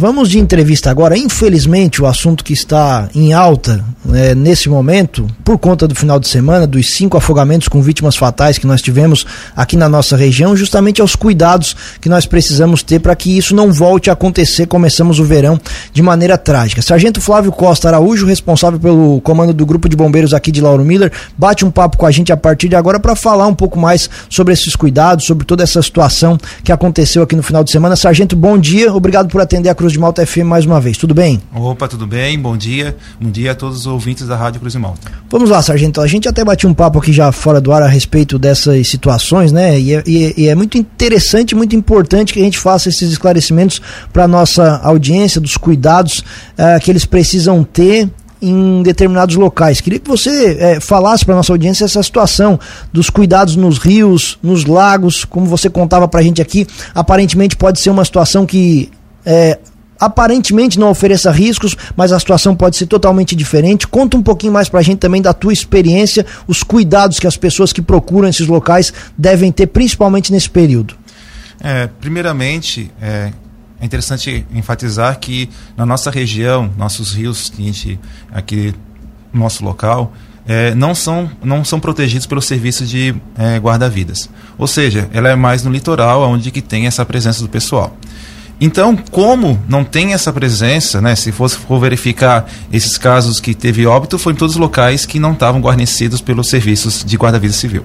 Vamos de entrevista agora. Infelizmente, o assunto que está em alta é, nesse momento, por conta do final de semana, dos cinco afogamentos com vítimas fatais que nós tivemos aqui na nossa região, justamente aos cuidados que nós precisamos ter para que isso não volte a acontecer. Começamos o verão de maneira trágica. Sargento Flávio Costa Araújo, responsável pelo comando do Grupo de Bombeiros aqui de Lauro Miller, bate um papo com a gente a partir de agora para falar um pouco mais sobre esses cuidados, sobre toda essa situação que aconteceu aqui no final de semana. Sargento, bom dia. Obrigado por atender a Cruz de Malta FM mais uma vez. Tudo bem? Opa, tudo bem? Bom dia. Bom dia a todos os ouvintes da Rádio Cruz de Malta. Vamos lá, Sargento. A gente até bateu um papo aqui já fora do ar a respeito dessas situações, né? E é, e é muito interessante, muito importante que a gente faça esses esclarecimentos para nossa audiência, dos cuidados uh, que eles precisam ter em determinados locais. Queria que você é, falasse para nossa audiência essa situação dos cuidados nos rios, nos lagos, como você contava para a gente aqui. Aparentemente pode ser uma situação que é, aparentemente não ofereça riscos, mas a situação pode ser totalmente diferente. Conta um pouquinho mais para a gente também da tua experiência, os cuidados que as pessoas que procuram esses locais devem ter, principalmente nesse período. É, primeiramente, é, é interessante enfatizar que na nossa região, nossos rios, que a gente, aqui no nosso local, é, não, são, não são protegidos pelo serviço de é, guarda-vidas. Ou seja, ela é mais no litoral, onde que tem essa presença do pessoal. Então, como não tem essa presença, né, se fosse for verificar esses casos que teve óbito, foi em todos os locais que não estavam guarnecidos pelos serviços de guarda-vida civil.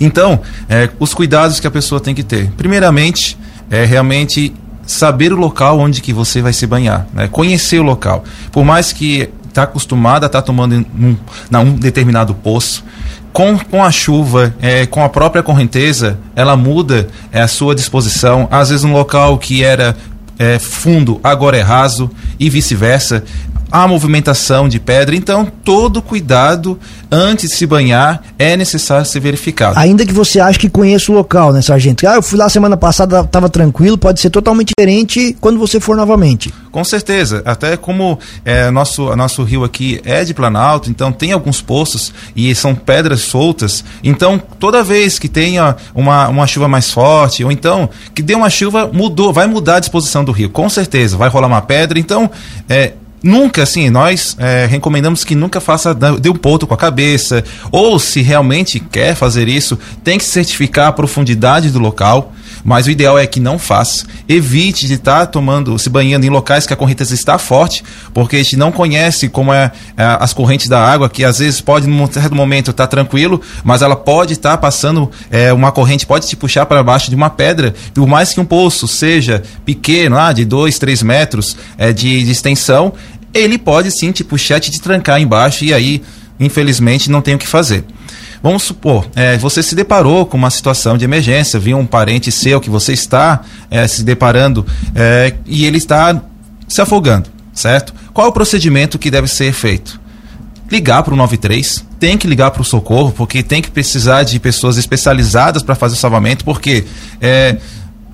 Então, é, os cuidados que a pessoa tem que ter. Primeiramente, é realmente saber o local onde que você vai se banhar, né? conhecer o local. Por mais que está acostumada a estar tá tomando em um, em um determinado poço, com, com a chuva, é, com a própria correnteza, ela muda é, a sua disposição. Às vezes um local que era é, fundo agora é raso e vice-versa a movimentação de pedra. Então, todo cuidado antes de se banhar é necessário ser verificado. Ainda que você ache que conheça o local, né, sargento? Ah, eu fui lá semana passada, estava tranquilo, pode ser totalmente diferente quando você for novamente. Com certeza. Até como é, nosso, nosso rio aqui é de planalto, então tem alguns poços e são pedras soltas. Então, toda vez que tenha uma, uma chuva mais forte, ou então que dê uma chuva, mudou, vai mudar a disposição do rio. Com certeza, vai rolar uma pedra. Então, é, Nunca, assim, nós é, recomendamos que nunca faça de um ponto com a cabeça, ou se realmente quer fazer isso, tem que certificar a profundidade do local, mas o ideal é que não faça. Evite de estar tá tomando, se banhando em locais que a correnteza está forte, porque a gente não conhece como é, é as correntes da água, que às vezes pode, num certo momento, estar tá tranquilo, mas ela pode estar tá passando, é, uma corrente pode te puxar para baixo de uma pedra, por mais que um poço seja pequeno, ah, de 2, 3 metros é, de, de extensão, ele pode sim te puxar, te trancar embaixo e aí, infelizmente, não tem o que fazer. Vamos supor, é, você se deparou com uma situação de emergência, viu um parente seu que você está é, se deparando é, e ele está se afogando, certo? Qual é o procedimento que deve ser feito? Ligar para o 93, tem que ligar para o socorro, porque tem que precisar de pessoas especializadas para fazer o salvamento, porque é,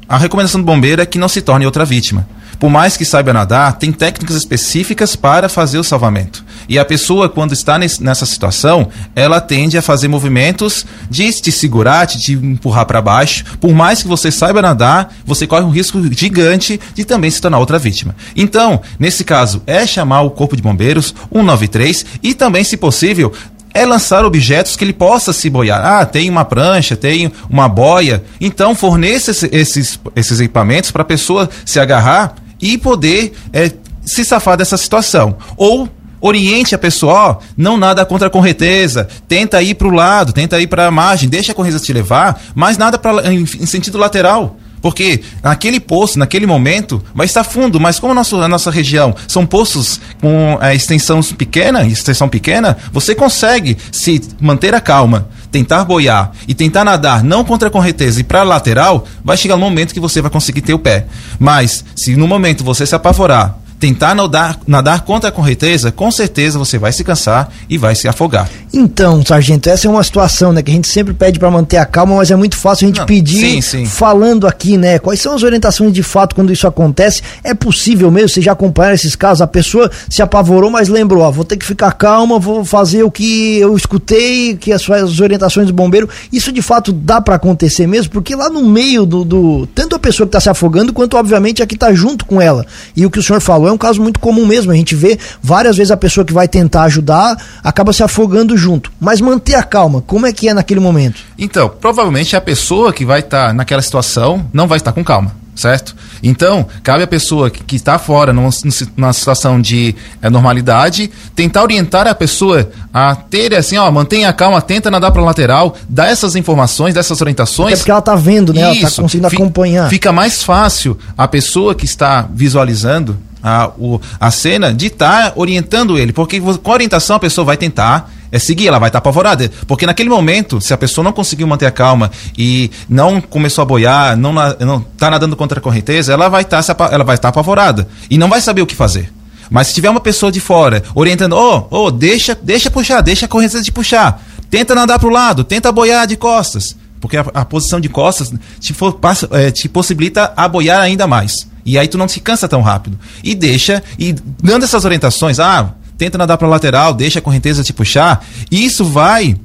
a recomendação do bombeiro é que não se torne outra vítima por mais que saiba nadar, tem técnicas específicas para fazer o salvamento. E a pessoa, quando está nessa situação, ela tende a fazer movimentos de te segurar, de te empurrar para baixo. Por mais que você saiba nadar, você corre um risco gigante de também se tornar outra vítima. Então, nesse caso, é chamar o Corpo de Bombeiros 193 e também, se possível, é lançar objetos que ele possa se boiar. Ah, tem uma prancha, tem uma boia. Então forneça esses, esses equipamentos para a pessoa se agarrar e poder é, se safar dessa situação. Ou oriente a pessoa, não nada contra a correnteza, tenta ir para o lado, tenta ir para a margem, deixa a correnteza te levar, mas nada pra, em, em sentido lateral. Porque naquele poço, naquele momento, vai estar fundo, mas como nossa, a nossa região são poços com a extensão pequena, extensão pequena, você consegue se manter a calma, tentar boiar e tentar nadar não contra a correnteza e para lateral, vai chegar um momento que você vai conseguir ter o pé. Mas se no momento você se apavorar, tentar nadar, nadar contra a correnteza, com certeza você vai se cansar e vai se afogar. Então, sargento, essa é uma situação, né, que a gente sempre pede para manter a calma, mas é muito fácil a gente Não, pedir sim, sim. falando aqui, né? Quais são as orientações de fato quando isso acontece? É possível mesmo? Você já acompanha esses casos? A pessoa se apavorou, mas lembrou, ó, vou ter que ficar calma, vou fazer o que eu escutei, que as, as orientações do bombeiro. Isso de fato dá para acontecer mesmo? Porque lá no meio do, do tanto a pessoa que está se afogando, quanto obviamente a que está junto com ela. E o que o senhor falou é um caso muito comum mesmo. A gente vê várias vezes a pessoa que vai tentar ajudar acaba se afogando junto. Mas manter a calma, como é que é naquele momento? Então, provavelmente a pessoa que vai estar tá naquela situação não vai estar com calma certo? Então, cabe à pessoa que está fora, numa, numa, situação de é, normalidade, tentar orientar a pessoa a ter, assim, ó, mantenha a calma, tenta nadar para lateral, dar essas informações, dessas orientações. É porque ela está vendo, né? Isso, ela está conseguindo acompanhar. Fica mais fácil a pessoa que está visualizando a, o, a cena de estar tá orientando ele, porque com orientação a pessoa vai tentar é seguir, ela vai estar tá apavorada. Porque naquele momento, se a pessoa não conseguiu manter a calma e não começou a boiar, não, não tá nadando contra a correnteza, ela vai tá estar ela vai estar apavorada e não vai saber o que fazer. Mas se tiver uma pessoa de fora orientando, oh, oh, deixa, deixa puxar, deixa a correnteza de puxar. Tenta nadar para o lado, tenta boiar de costas. Porque a, a posição de costas te, for, passa, é, te possibilita a boiar ainda mais. E aí tu não se cansa tão rápido. E deixa, e dando essas orientações, ah, tenta nadar para lateral, deixa a correnteza te puxar, isso vai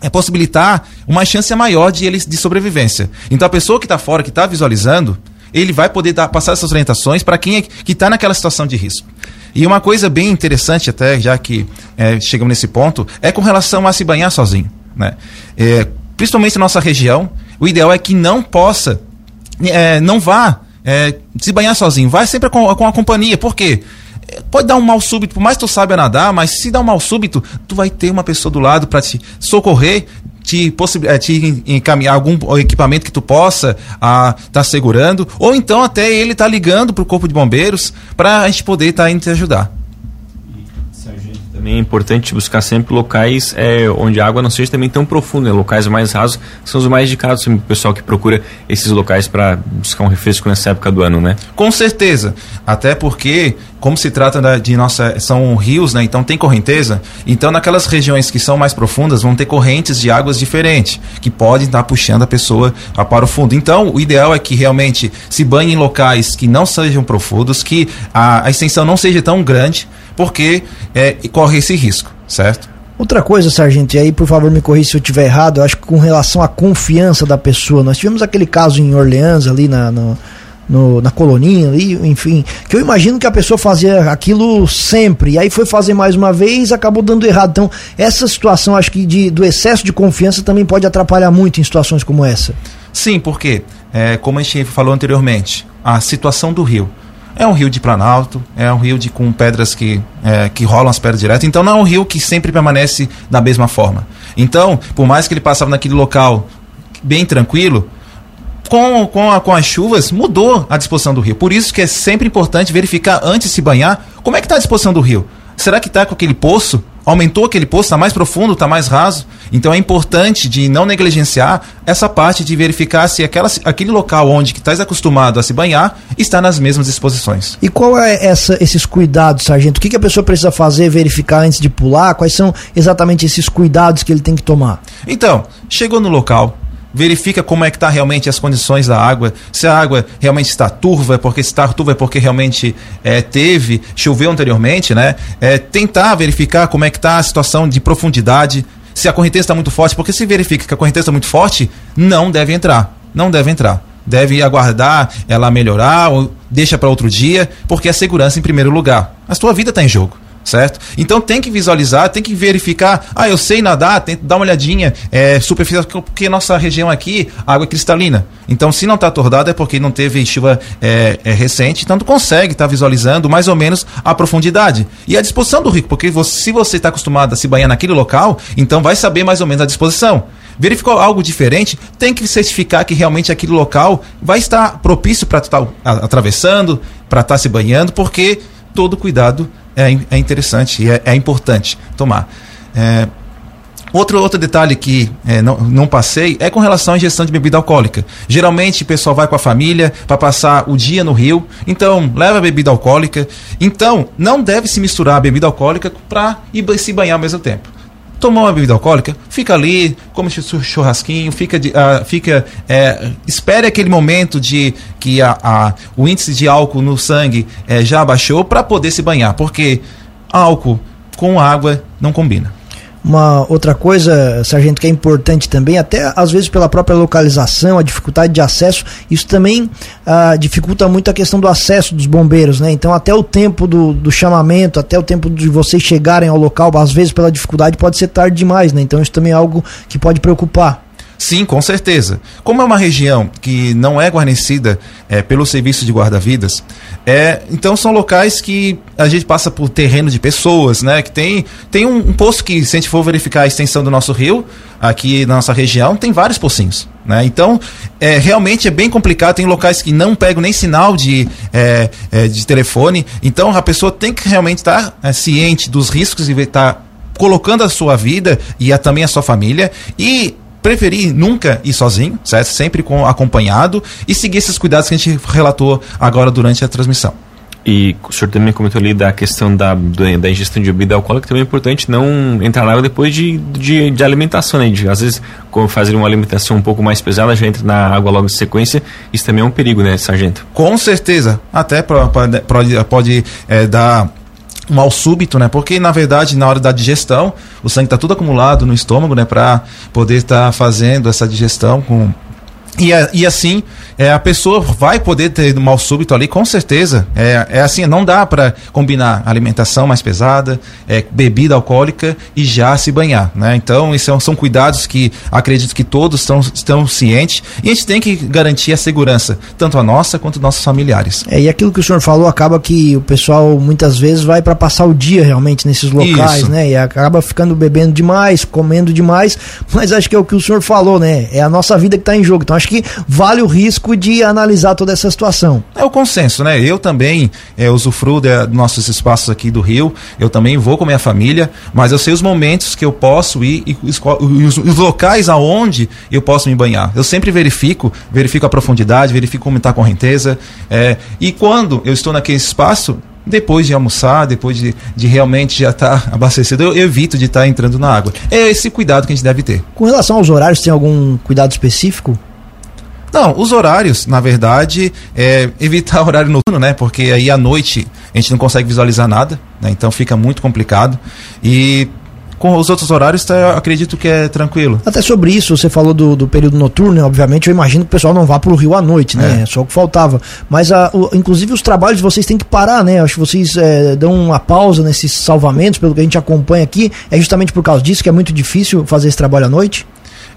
é possibilitar uma chance maior de eles de sobrevivência. Então a pessoa que está fora, que está visualizando, ele vai poder dar, passar essas orientações para quem é, que está naquela situação de risco. E uma coisa bem interessante até, já que é, chegamos nesse ponto, é com relação a se banhar sozinho. Né? É, principalmente na nossa região, o ideal é que não possa, é, não vá é, se banhar sozinho. Vai sempre com, com a companhia. Por quê? Pode dar um mal súbito, por mais que tu saiba nadar, mas se dá um mal súbito, tu vai ter uma pessoa do lado para te socorrer, te, é, te encaminhar algum equipamento que tu possa estar tá segurando, ou então até ele tá ligando para o corpo de bombeiros para a gente poder estar tá indo te ajudar também é importante buscar sempre locais é, onde a água não seja também tão profunda, né? locais mais rasos são os mais indicados o pessoal que procura esses locais para buscar um refresco nessa época do ano, né? Com certeza, até porque como se trata de nossa são rios, né? Então tem correnteza. Então naquelas regiões que são mais profundas vão ter correntes de águas diferentes que podem estar puxando a pessoa para o fundo. Então o ideal é que realmente se banhe em locais que não sejam profundos, que a, a extensão não seja tão grande porque é, corre esse risco, certo? Outra coisa, sargento, e aí por favor me corrija se eu estiver errado, eu acho que com relação à confiança da pessoa, nós tivemos aquele caso em Orleans ali na, no, no, na coloninha ali, enfim, que eu imagino que a pessoa fazia aquilo sempre, e aí foi fazer mais uma vez acabou dando errado. Então, essa situação, acho que de, do excesso de confiança também pode atrapalhar muito em situações como essa. Sim, porque, é, como a gente falou anteriormente, a situação do rio. É um rio de planalto, é um rio de, com pedras que, é, que rolam as pedras direto. Então não é um rio que sempre permanece da mesma forma. Então, por mais que ele passava naquele local bem tranquilo, com, com, a, com as chuvas mudou a disposição do rio. Por isso que é sempre importante verificar antes de se banhar como é que está a disposição do rio. Será que está com aquele poço? Aumentou aquele poço? Está mais profundo? Está mais raso? Então é importante de não negligenciar essa parte de verificar se aquela, aquele local onde estás acostumado a se banhar está nas mesmas disposições. E qual é essa, esses cuidados, sargento? O que, que a pessoa precisa fazer, verificar antes de pular? Quais são exatamente esses cuidados que ele tem que tomar? Então, chegou no local, verifica como é que está realmente as condições da água, se a água realmente está turva, porque está turva é porque realmente é, teve, choveu anteriormente, né? É, tentar verificar como é que está a situação de profundidade, se a correnteza está muito forte, porque se verifica que a correnteza está muito forte, não deve entrar, não deve entrar. Deve aguardar ela melhorar ou deixa para outro dia, porque a segurança em primeiro lugar. A sua vida está em jogo certo? Então tem que visualizar, tem que verificar. Ah, eu sei nadar, tem que dar uma olhadinha é, superficial, porque nossa região aqui, água é cristalina. Então, se não está atordado é porque não teve chuva é, é recente, então tu consegue estar tá visualizando mais ou menos a profundidade. E a disposição do rico, porque você, se você está acostumado a se banhar naquele local, então vai saber mais ou menos a disposição. Verificou algo diferente, tem que certificar que realmente aquele local vai estar propício para estar tá atravessando, para estar tá se banhando, porque todo cuidado é, é interessante e é, é importante tomar. É, Outro, outro detalhe que é, não, não passei é com relação à ingestão de bebida alcoólica. Geralmente o pessoal vai com a família para passar o dia no rio, então leva bebida alcoólica. Então não deve se misturar a bebida alcoólica para ir se banhar ao mesmo tempo. Tomou uma bebida alcoólica, fica ali, come churrasquinho, fica, de, uh, fica é, espere aquele momento de que a, a, o índice de álcool no sangue é, já baixou para poder se banhar, porque álcool com água não combina. Uma outra coisa, sargento, que é importante também, até às vezes pela própria localização, a dificuldade de acesso, isso também ah, dificulta muito a questão do acesso dos bombeiros, né? Então, até o tempo do, do chamamento, até o tempo de vocês chegarem ao local, às vezes pela dificuldade pode ser tarde demais, né? Então, isso também é algo que pode preocupar. Sim, com certeza. Como é uma região que não é guarnecida é, pelo serviço de guarda-vidas, é, então são locais que a gente passa por terreno de pessoas, né? Que tem, tem um, um poço que, se a gente for verificar a extensão do nosso rio, aqui na nossa região, tem vários pocinhos. Né? Então, é, realmente é bem complicado. Tem locais que não pegam nem sinal de, é, é, de telefone. Então, a pessoa tem que realmente estar é, ciente dos riscos e estar tá colocando a sua vida e a, também a sua família. E preferir nunca ir sozinho, certo? Sempre com acompanhado e seguir esses cuidados que a gente relatou agora durante a transmissão. E o senhor também comentou ali da questão da, da ingestão de bebida alcoólica, também é importante não entrar na água depois de, de, de alimentação, né? De, às vezes, quando fazer uma alimentação um pouco mais pesada, já entra na água logo em sequência. Isso também é um perigo, né, sargento? Com certeza. Até pra, pra, pode, pode é, dar mal súbito, né? Porque na verdade, na hora da digestão, o sangue está tudo acumulado no estômago, né? Para poder estar tá fazendo essa digestão com e, e assim, é, a pessoa vai poder ter mal súbito ali, com certeza. É, é assim, não dá para combinar alimentação mais pesada, é, bebida alcoólica e já se banhar, né? Então, isso são, são cuidados que acredito que todos estão, estão cientes e a gente tem que garantir a segurança, tanto a nossa quanto nossos familiares. É, e aquilo que o senhor falou acaba que o pessoal muitas vezes vai para passar o dia realmente nesses locais, isso. né? E acaba ficando bebendo demais, comendo demais, mas acho que é o que o senhor falou, né? É a nossa vida que está em jogo. Então, acho que vale o risco de analisar toda essa situação. É o consenso, né? Eu também é, usufruo de, de nossos espaços aqui do Rio, eu também vou com minha família, mas eu sei os momentos que eu posso ir e os, os locais aonde eu posso me banhar. Eu sempre verifico, verifico a profundidade, verifico como está a correnteza. É, e quando eu estou naquele espaço, depois de almoçar, depois de, de realmente já estar tá abastecido, eu evito de estar tá entrando na água. É esse cuidado que a gente deve ter. Com relação aos horários, tem algum cuidado específico? Não, os horários, na verdade, é evitar horário noturno, né? Porque aí à noite a gente não consegue visualizar nada, né? Então fica muito complicado. E com os outros horários, tá, eu acredito que é tranquilo. Até sobre isso, você falou do, do período noturno, né? obviamente eu imagino que o pessoal não vá para o Rio à noite, né? É. Só o que faltava. Mas, a, o, inclusive, os trabalhos vocês têm que parar, né? Acho que vocês é, dão uma pausa nesses salvamentos, pelo que a gente acompanha aqui. É justamente por causa disso que é muito difícil fazer esse trabalho à noite?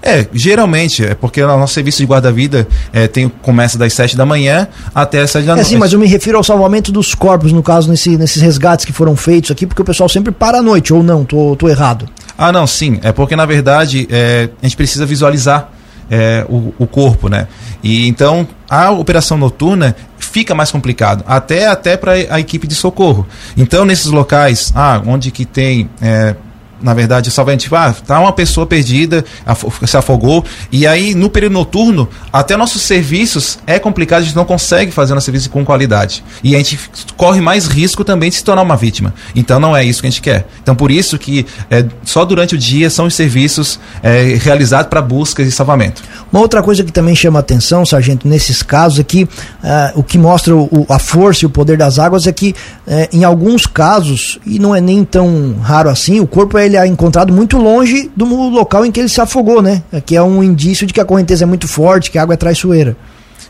É, geralmente, é porque o nosso serviço de guarda-vida é, tem, começa das 7 da manhã até as 7 da noite. É sim, mas eu me refiro ao salvamento dos corpos, no caso, nesse, nesses resgates que foram feitos aqui, porque o pessoal sempre para à noite, ou não, tô, tô errado. Ah, não, sim. É porque, na verdade, é, a gente precisa visualizar é, o, o, corpo, né? E então a operação noturna fica mais complicado, até até para a equipe de socorro. Então nesses locais, ah, onde que tem é, na verdade, salvamento, tipo, ah, tá uma pessoa perdida, se afogou, e aí no período noturno, até nossos serviços é complicado, a gente não consegue fazer nosso serviço com qualidade. E a gente corre mais risco também de se tornar uma vítima. Então não é isso que a gente quer. Então por isso que é, só durante o dia são os serviços é, realizados para busca e salvamento. Uma outra coisa que também chama atenção, sargento, nesses casos é que uh, o que mostra o, a força e o poder das águas é que uh, em alguns casos, e não é nem tão raro assim, o corpo é ele é encontrado muito longe do local em que ele se afogou, né? Que é um indício de que a correnteza é muito forte, que a água é traiçoeira.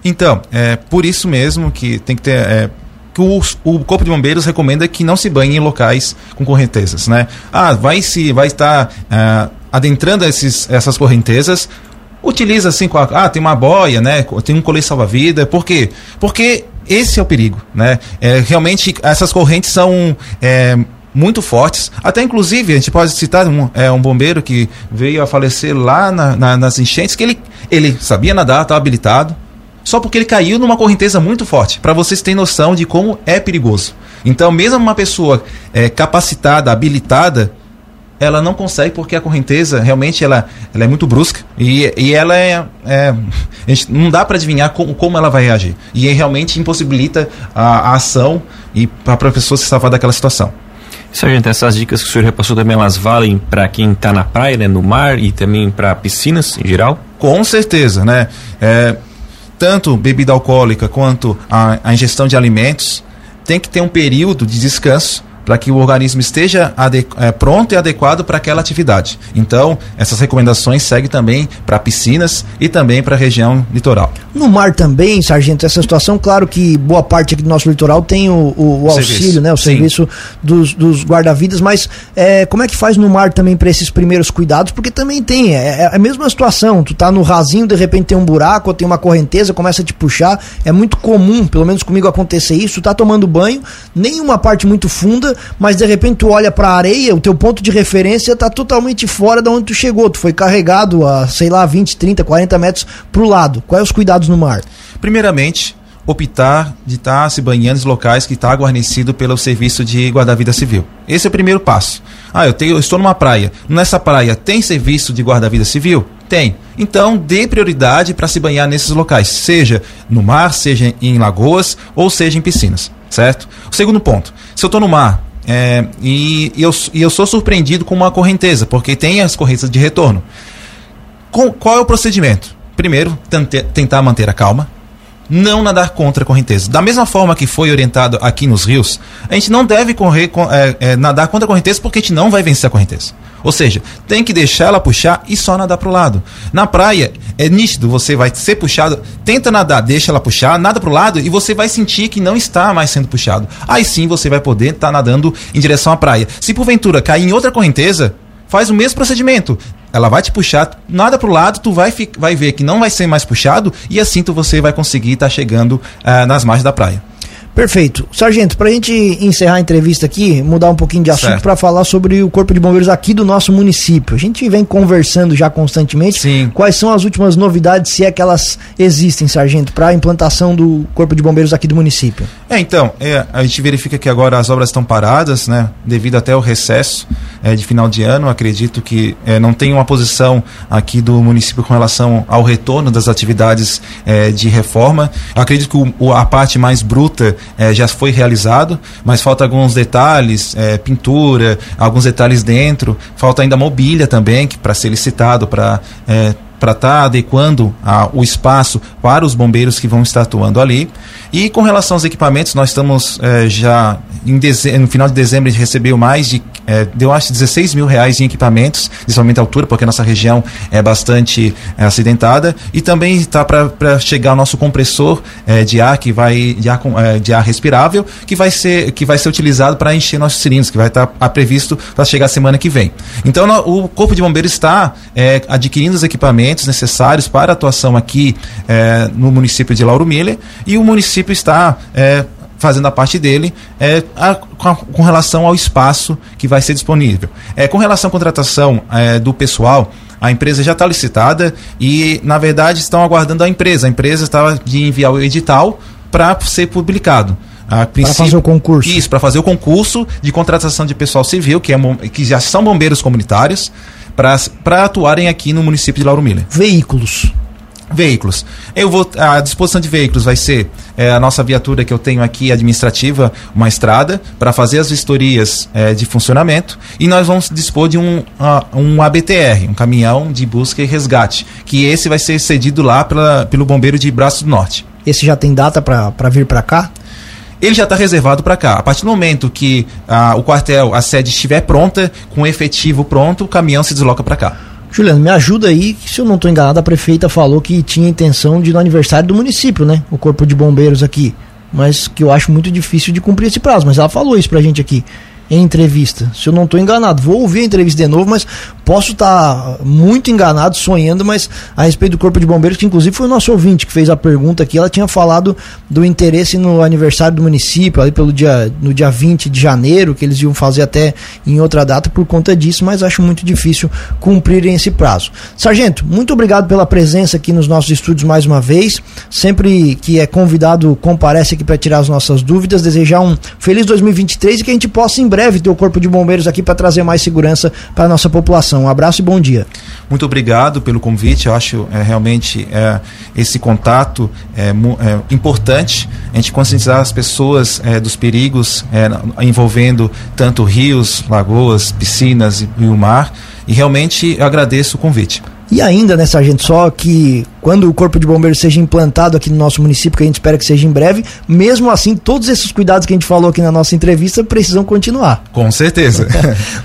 Então, é por isso mesmo que tem que ter. É, que o, o Corpo de Bombeiros recomenda que não se banhe em locais com correntezas, né? Ah, vai se vai estar é, adentrando esses, essas correntezas, utiliza assim, ah, tem uma boia, né? Tem um colete salva-vida. Por quê? Porque esse é o perigo, né? É, realmente essas correntes são é, muito fortes. Até inclusive, a gente pode citar um, é, um bombeiro que veio a falecer lá na, na, nas enchentes, que ele, ele sabia nadar, estava habilitado, só porque ele caiu numa correnteza muito forte, para vocês terem noção de como é perigoso. Então, mesmo uma pessoa é, capacitada, habilitada, ela não consegue porque a correnteza realmente ela, ela é muito brusca e, e ela é, é não dá para adivinhar como, como ela vai reagir e realmente impossibilita a, a ação e para a pessoa se salvar daquela situação. Sargento, essas dicas que o senhor repassou também elas valem para quem está na praia, né, no mar e também para piscinas em geral? Com certeza, né? É, tanto bebida alcoólica quanto a, a ingestão de alimentos tem que ter um período de descanso para que o organismo esteja é, pronto e adequado para aquela atividade. Então, essas recomendações seguem também para piscinas e também para a região litoral. No mar também, sargento, essa situação, claro que boa parte aqui do nosso litoral tem o, o, o auxílio, serviço. né, o Sim. serviço dos, dos guarda-vidas, mas é, como é que faz no mar também para esses primeiros cuidados? Porque também tem, é, é, a mesma situação, tu tá no rasinho, de repente tem um buraco, ou tem uma correnteza, começa a te puxar, é muito comum, pelo menos comigo acontecer isso, tu tá tomando banho, nenhuma parte muito funda, mas de repente tu olha para a areia, o teu ponto de referência está totalmente fora de onde tu chegou. Tu foi carregado a, sei lá, 20, 30, 40 metros para o lado. Quais os cuidados no mar? Primeiramente, optar de estar tá se banhando em locais que está guarnecido pelo serviço de guarda-vida civil. Esse é o primeiro passo. Ah, eu, tenho, eu estou numa praia. Nessa praia tem serviço de guarda-vida civil? Tem. Então, dê prioridade para se banhar nesses locais, seja no mar, seja em lagoas ou seja em piscinas, certo? O segundo ponto: se eu estou no mar é, e, eu, e eu sou surpreendido com uma correnteza, porque tem as correntes de retorno. Com, qual é o procedimento? Primeiro, tentar manter a calma, não nadar contra a correnteza. Da mesma forma que foi orientado aqui nos rios, a gente não deve correr, é, é, nadar contra a correnteza porque a gente não vai vencer a correnteza. Ou seja, tem que deixar ela puxar e só nadar para o lado. Na praia, é nítido, você vai ser puxado, tenta nadar, deixa ela puxar, nada para o lado e você vai sentir que não está mais sendo puxado. Aí sim você vai poder estar tá nadando em direção à praia. Se porventura cair em outra correnteza, faz o mesmo procedimento. Ela vai te puxar, nada para o lado, tu vai, vai ver que não vai ser mais puxado e assim tu você vai conseguir estar tá chegando uh, nas margens da praia. Perfeito. Sargento, para a gente encerrar a entrevista aqui, mudar um pouquinho de assunto para falar sobre o Corpo de Bombeiros aqui do nosso município. A gente vem conversando já constantemente. Sim. Quais são as últimas novidades, se é que elas existem, Sargento, para a implantação do Corpo de Bombeiros aqui do município? É, então, é, a gente verifica que agora as obras estão paradas, né, devido até o recesso é, de final de ano. Acredito que é, não tem uma posição aqui do município com relação ao retorno das atividades é, de reforma. Acredito que o, a parte mais bruta é, já foi realizado, mas falta alguns detalhes, é, pintura, alguns detalhes dentro, falta ainda mobília também, que para ser licitado, para é, para estar tá adequando a, o espaço para os bombeiros que vão estar atuando ali. E com relação aos equipamentos, nós estamos é, já em no final de dezembro a gente recebeu mais de é, deu acho 16 mil reais em equipamentos de isolamento altura, porque a nossa região é bastante é, acidentada. E também está para chegar o nosso compressor é, de ar que vai de ar, de ar respirável, que vai ser que vai ser utilizado para encher nossos cilindros, que vai estar tá, previsto para chegar semana que vem. Então no, o corpo de bombeiros está adquirindo os equipamentos necessários para a atuação aqui no município de Lauro Miller e o município está fazendo a parte dele é, a, com, a, com, relação ao espaço que vai ser disponível. É, com relação à contratação é, do pessoal, a empresa já está licitada e, na verdade, estão aguardando a empresa. A empresa estava de enviar o edital para ser publicado. Para fazer o concurso. Isso, para fazer o concurso de contratação de pessoal civil, que, é, que já são bombeiros comunitários, para atuarem aqui no município de Lauro Miller. Veículos. Veículos. Eu vou a disposição de veículos vai ser é, a nossa viatura que eu tenho aqui administrativa, uma estrada para fazer as vistorias é, de funcionamento e nós vamos dispor de um, uh, um ABTR, um caminhão de busca e resgate, que esse vai ser cedido lá pela, pelo bombeiro de Braço do Norte. Esse já tem data para vir para cá? ele já está reservado para cá. A partir do momento que ah, o quartel, a sede estiver pronta, com o efetivo pronto, o caminhão se desloca para cá. Juliano, me ajuda aí, que se eu não estou enganado, a prefeita falou que tinha intenção de ir no aniversário do município, né? O Corpo de Bombeiros aqui. Mas que eu acho muito difícil de cumprir esse prazo. Mas ela falou isso pra gente aqui em entrevista. Se eu não estou enganado, vou ouvir a entrevista de novo, mas posso estar tá muito enganado, sonhando, mas a respeito do Corpo de Bombeiros, que inclusive foi o nosso ouvinte que fez a pergunta aqui, ela tinha falado do interesse no aniversário do município, ali pelo dia, no dia 20 de janeiro, que eles iam fazer até em outra data por conta disso, mas acho muito difícil cumprirem esse prazo. Sargento, muito obrigado pela presença aqui nos nossos estúdios mais uma vez. Sempre que é convidado, comparece aqui para tirar as nossas dúvidas. Desejar um feliz 2023 e que a gente possa em breve breve ter o Corpo de Bombeiros aqui para trazer mais segurança para a nossa população. Um abraço e bom dia. Muito obrigado pelo convite. Eu acho é, realmente é, esse contato é, é, importante. A gente conscientizar as pessoas é, dos perigos é, envolvendo tanto rios, lagoas, piscinas e, e o mar. E realmente eu agradeço o convite. E ainda, né, Sargento, só que quando o Corpo de Bombeiros seja implantado aqui no nosso município, que a gente espera que seja em breve, mesmo assim, todos esses cuidados que a gente falou aqui na nossa entrevista precisam continuar. Com certeza.